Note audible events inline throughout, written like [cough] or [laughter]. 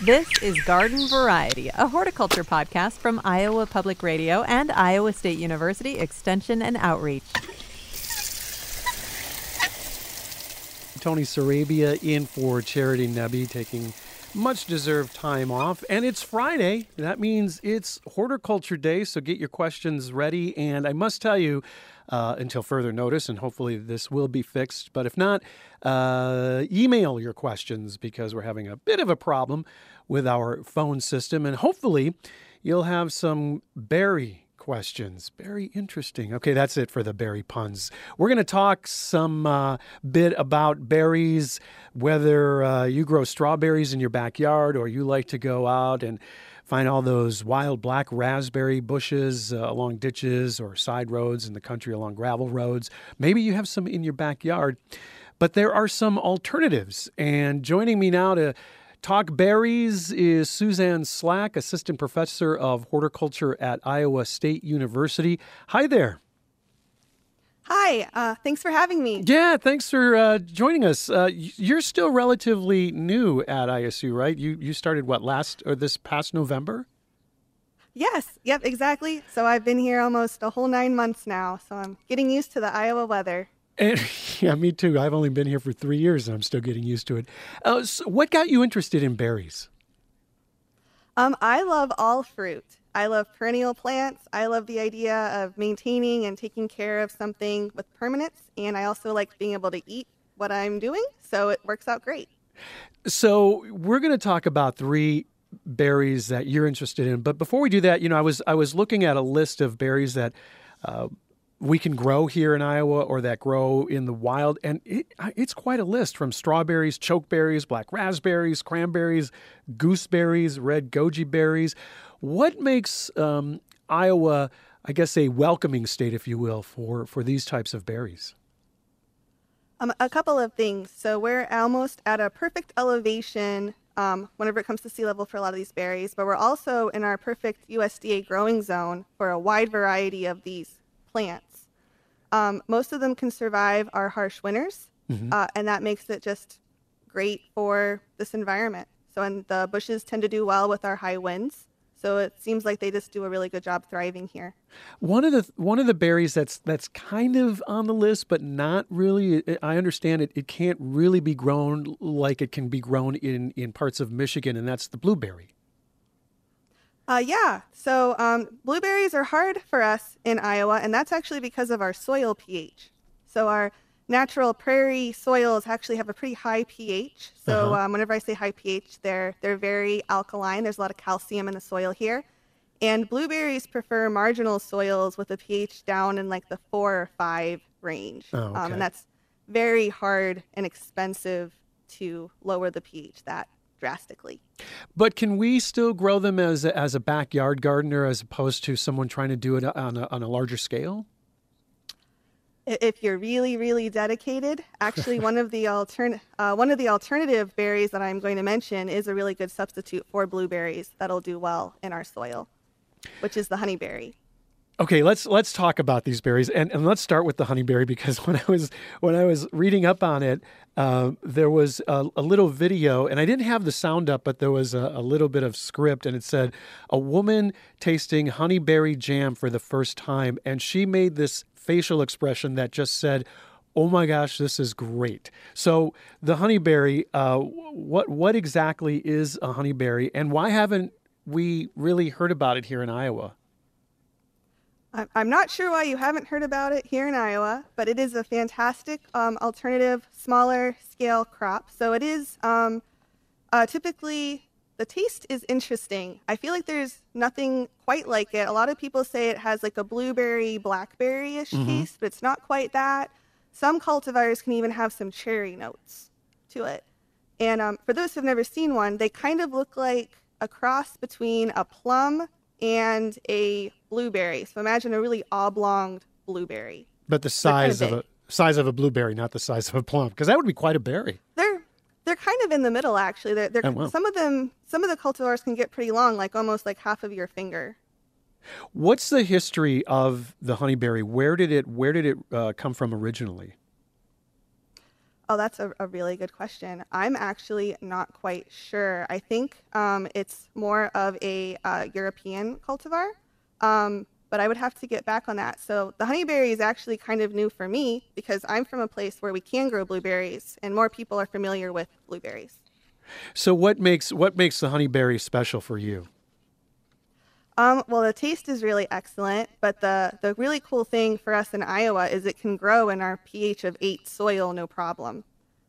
This is Garden Variety, a horticulture podcast from Iowa Public Radio and Iowa State University Extension and Outreach. Tony Sarabia in for Charity Nebbe, taking much deserved time off. And it's Friday. That means it's Horticulture Day. So get your questions ready. And I must tell you, uh, until further notice, and hopefully this will be fixed. But if not, uh, email your questions because we're having a bit of a problem with our phone system. And hopefully, you'll have some berry questions. Very interesting. Okay, that's it for the berry puns. We're going to talk some uh, bit about berries, whether uh, you grow strawberries in your backyard or you like to go out and find all those wild black raspberry bushes uh, along ditches or side roads in the country along gravel roads. Maybe you have some in your backyard. But there are some alternatives. And joining me now to Talk Berries is Suzanne Slack, Assistant Professor of Horticulture at Iowa State University. Hi there. Hi, uh, thanks for having me. Yeah, thanks for uh, joining us. Uh, you're still relatively new at ISU, right? You you started what last or this past November? Yes, yep, exactly. So I've been here almost a whole nine months now. So I'm getting used to the Iowa weather. And, [laughs] yeah, me too. I've only been here for three years and I'm still getting used to it. Uh, so what got you interested in berries? Um, I love all fruit. I love perennial plants. I love the idea of maintaining and taking care of something with permanence. And I also like being able to eat what I'm doing. So it works out great. So we're going to talk about three berries that you're interested in. But before we do that, you know, I was I was looking at a list of berries that uh, we can grow here in Iowa or that grow in the wild. And it, it's quite a list from strawberries, chokeberries, black raspberries, cranberries, gooseberries, red goji berries. What makes um, Iowa, I guess, a welcoming state, if you will, for, for these types of berries? Um, a couple of things. So we're almost at a perfect elevation um, whenever it comes to sea level for a lot of these berries, but we're also in our perfect USDA growing zone for a wide variety of these plants. Um, most of them can survive our harsh winters, mm-hmm. uh, and that makes it just great for this environment. So, and the bushes tend to do well with our high winds. So it seems like they just do a really good job thriving here. One of the one of the berries that's that's kind of on the list, but not really. I understand it. It can't really be grown like it can be grown in in parts of Michigan, and that's the blueberry. Uh, yeah. So um, blueberries are hard for us in Iowa, and that's actually because of our soil pH. So our natural prairie soils actually have a pretty high pH. So uh-huh. um, whenever I say high pH, they're they're very alkaline. There's a lot of calcium in the soil here, and blueberries prefer marginal soils with a pH down in like the four or five range. Oh, okay. um, and that's very hard and expensive to lower the pH that drastically. But can we still grow them as a, as a backyard gardener as opposed to someone trying to do it on a, on a larger scale? If you're really, really dedicated, actually, [laughs] one of the altern- uh, one of the alternative berries that I'm going to mention is a really good substitute for blueberries that'll do well in our soil, which is the honeyberry. Okay, let's let's talk about these berries, and, and let's start with the honeyberry because [laughs] when I was when I was reading up on it, uh, there was a, a, little video, and I didn't have the sound up, but there was a, a, little bit of script, and it said a woman tasting honeyberry jam for the first time, and she made this facial expression that just said, "Oh my gosh, this is great!" So the honeyberry, uh, what what exactly is a honeyberry, and why haven't we really heard about it here in Iowa? I'm not sure why you haven't heard about it here in Iowa, but it is a fantastic um, alternative, smaller scale crop. So it is um, uh, typically the taste is interesting. I feel like there's nothing quite like it. A lot of people say it has like a blueberry, blackberry ish mm-hmm. taste, but it's not quite that. Some cultivars can even have some cherry notes to it. And um, for those who've never seen one, they kind of look like a cross between a plum and a blueberry. So imagine a really oblong blueberry. But the size kind of, of a size of a blueberry, not the size of a plum, because that would be quite a berry. They're they're kind of in the middle actually. They're, they're oh, wow. some of them some of the cultivars can get pretty long, like almost like half of your finger. What's the history of the honeyberry? Where did it where did it uh, come from originally? Oh, that's a, a really good question. I'm actually not quite sure. I think um, it's more of a uh, European cultivar, um, but I would have to get back on that. So the honeyberry is actually kind of new for me because I'm from a place where we can grow blueberries, and more people are familiar with blueberries. So what makes what makes the honeyberry special for you? Um, well, the taste is really excellent, but the, the really cool thing for us in Iowa is it can grow in our pH of 8 soil no problem.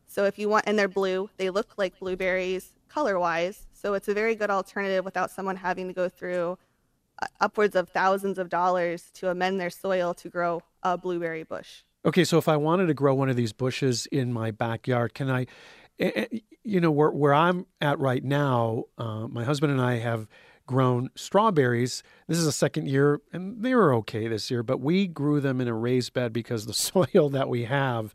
So if you want, and they're blue, they look like blueberries color wise. So it's a very good alternative without someone having to go through uh, upwards of thousands of dollars to amend their soil to grow a blueberry bush. Okay, so if I wanted to grow one of these bushes in my backyard, can I? Eh, eh, you know, where where I'm at right now, uh, my husband and I have grown strawberries. This is a second year, and they were okay this year, but we grew them in a raised bed because the [laughs] soil that we have,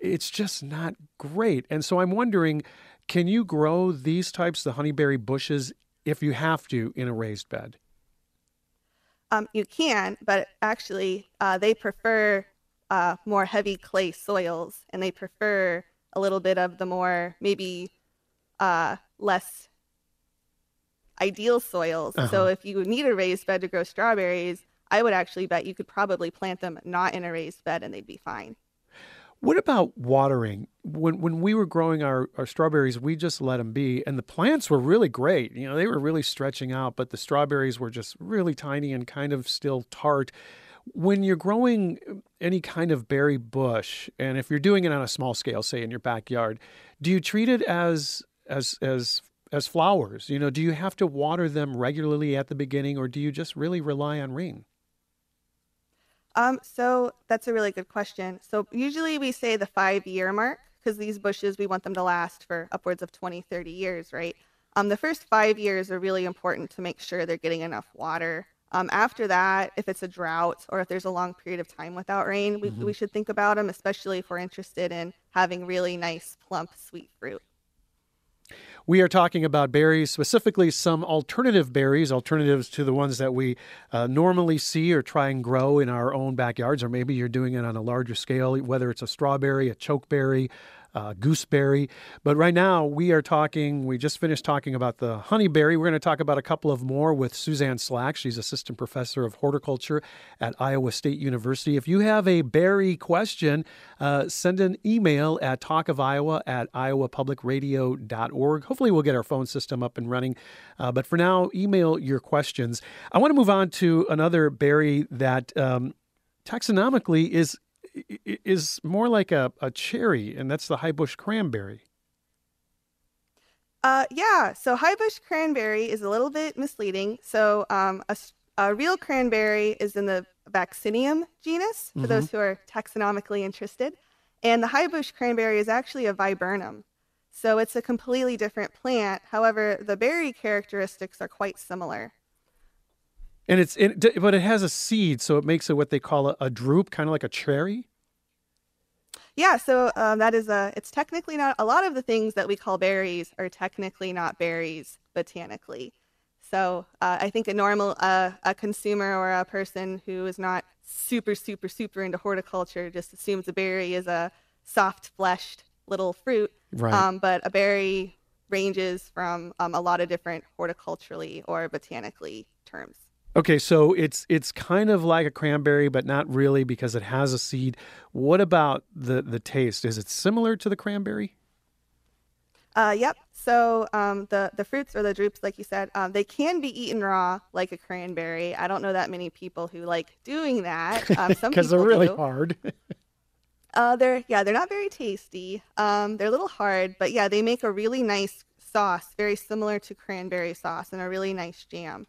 it's just not great. And so I'm wondering, can you grow these types, the honeyberry bushes, if you have to, in a raised bed? Um, you can, but actually, uh, they prefer uh, more heavy clay soils, and they prefer a little bit of the more maybe uh, less ideal soils. Uh-huh. So if you need a raised bed to grow strawberries, I would actually bet you could probably plant them not in a raised bed and they'd be fine. What about watering? When when we were growing our, our strawberries, we just let them be, and the plants were really great. You know, they were really stretching out, but the strawberries were just really tiny and kind of still tart. When you're growing any kind of berry bush, and if you're doing it on a small scale, say in your backyard, do you treat it as as as as flowers? You know, do you have to water them regularly at the beginning, or do you just really rely on rain? Um, so that's a really good question. So usually we say the five year mark because these bushes we want them to last for upwards of 20, 30 years, right? Um, the first five years are really important to make sure they're getting enough water. Um, after that, if it's a drought or if there's a long period of time without rain, we, mm-hmm. we should think about them, especially if we're interested in having really nice, plump, sweet fruit. We are talking about berries, specifically some alternative berries, alternatives to the ones that we uh, normally see or try and grow in our own backyards, or maybe you're doing it on a larger scale, whether it's a strawberry, a chokeberry, uh, gooseberry. But right now, we are talking, we just finished talking about the honeyberry. We're going to talk about a couple of more with Suzanne Slack. She's assistant professor of horticulture at Iowa State University. If you have a berry question, uh, send an email at talkofiowa at iowapublicradio.org. Hopefully, we'll get our phone system up and running. Uh, but for now, email your questions. I want to move on to another berry that um, taxonomically is is more like a, a cherry, and that's the high bush cranberry. Uh, yeah, so high bush cranberry is a little bit misleading. So um, a, a real cranberry is in the Vaccinium genus, for mm-hmm. those who are taxonomically interested. And the high bush cranberry is actually a viburnum. So it's a completely different plant. However, the berry characteristics are quite similar. And it's it, but it has a seed, so it makes it what they call a, a drupe, kind of like a cherry. Yeah, so um, that is a. It's technically not a lot of the things that we call berries are technically not berries botanically. So uh, I think a normal uh, a consumer or a person who is not super super super into horticulture just assumes a berry is a soft fleshed little fruit. Right. Um, but a berry ranges from um, a lot of different horticulturally or botanically terms. Okay, so it's it's kind of like a cranberry, but not really because it has a seed. What about the the taste? Is it similar to the cranberry? Uh, yep. So um, the the fruits or the drupes, like you said, um, they can be eaten raw like a cranberry. I don't know that many people who like doing that. [laughs] Um, because they're really do. hard. [laughs] uh, they're yeah, they're not very tasty. Um, they're a little hard, but yeah, they make a really nice sauce, very similar to cranberry sauce, and a really nice jam.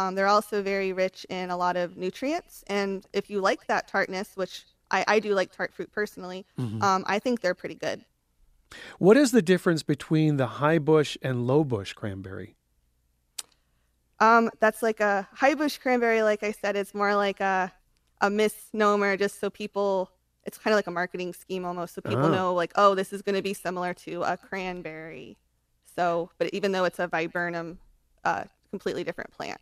Um, they're also very rich in a lot of nutrients. And if you like that tartness, which I, I do like tart fruit personally, mm-hmm. um, I think they're pretty good. What is the difference between the high bush and low bush cranberry? Um, that's like a high bush cranberry. Like I said, it's more like a a misnomer, just so people. It's kind of like a marketing scheme almost, so people oh. know like, oh, this is going to be similar to a cranberry. So, but even though it's a viburnum, uh, completely different plant.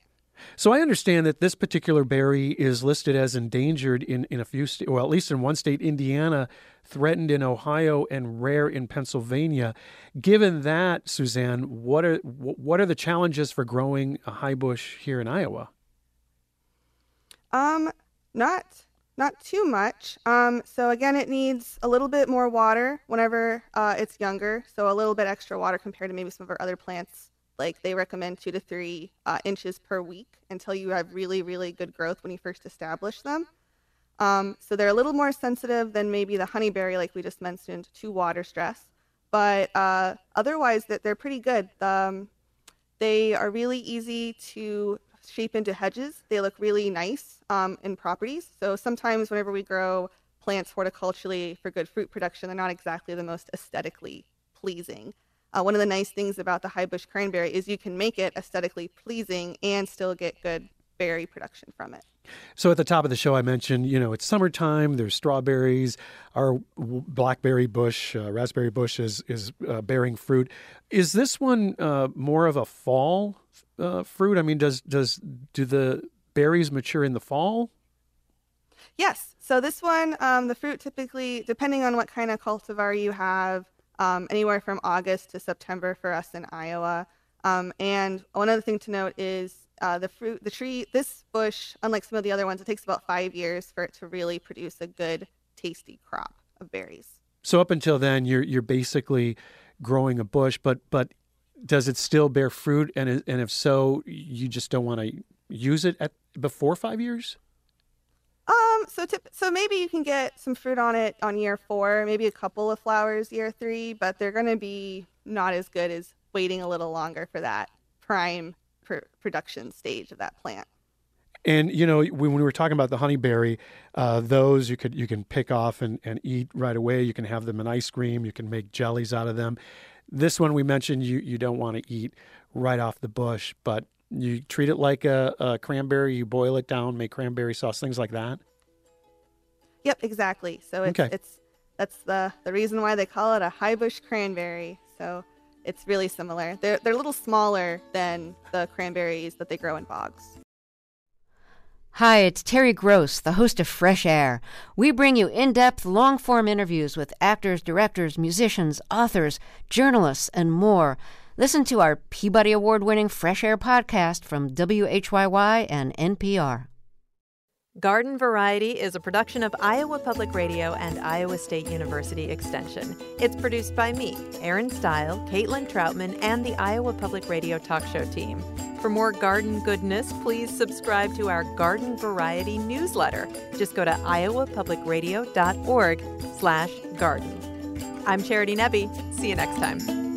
So I understand that this particular berry is listed as endangered in, in a few states, well, at least in one state, Indiana, threatened in Ohio, and rare in Pennsylvania. Given that, Suzanne, what are what are the challenges for growing a high bush here in Iowa? Um, not not too much. Um, so again, it needs a little bit more water whenever uh, it's younger. So a little bit extra water compared to maybe some of our other plants like they recommend two to three uh, inches per week until you have really, really good growth when you first establish them. Um, so they're a little more sensitive than maybe the honeyberry, like we just mentioned, to water stress. But uh, otherwise, that they're pretty good. Um, they are really easy to shape into hedges. They look really nice um, in properties. So sometimes whenever we grow plants horticulturally for good fruit production, they're not exactly the most aesthetically pleasing. Uh, one of the nice things about the high bush cranberry is you can make it aesthetically pleasing and still get good berry production from it. So at the top of the show, I mentioned, you know, it's summertime. There's strawberries. Our blackberry bush, uh, raspberry bush is is uh, bearing fruit. Is this one uh, more of a fall uh, fruit? I mean, does does do the berries mature in the fall? Yes. So this one, um, the fruit typically, depending on what kind of cultivar you have, um, anywhere from August to September for us in Iowa. Um, and one other thing to note is uh, the fruit, the tree, this bush, unlike some of the other ones, it takes about five years for it to really produce a good, tasty crop of berries. So up until then, you're you're basically growing a bush, but but does it still bear fruit? And and if so, you just don't want to use it at before five years. Um, so tip, so maybe you can get some fruit on it on year four, maybe a couple of flowers year three, but they're going to be not as good as waiting a little longer for that prime pr- production stage of that plant. And you know, when we were talking about the honeyberry, uh, those you could you can pick off and, and eat right away. You can have them in ice cream. You can make jellies out of them. This one we mentioned you you don't want to eat right off the bush, but you treat it like a, a cranberry. You boil it down, make cranberry sauce, things like that. Yep, exactly. So it's okay. it's that's the the reason why they call it a high bush cranberry. So it's really similar. They're they're a little smaller than the cranberries that they grow in bogs. Hi, it's Terry Gross, the host of Fresh Air. We bring you in depth, long form interviews with actors, directors, musicians, authors, journalists, and more. Listen to our Peabody Award winning Fresh Air podcast from WHYY and NPR. Garden Variety is a production of Iowa Public Radio and Iowa State University Extension. It's produced by me, Erin Stile, Caitlin Troutman, and the Iowa Public Radio talk show team. For more garden goodness, please subscribe to our Garden Variety newsletter. Just go to iowapublicradio.org slash garden. I'm Charity Nebbe. See you next time.